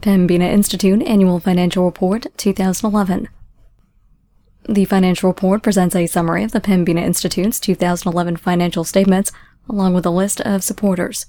Pembina Institute Annual Financial Report 2011. The financial report presents a summary of the Pembina Institute's 2011 financial statements, along with a list of supporters.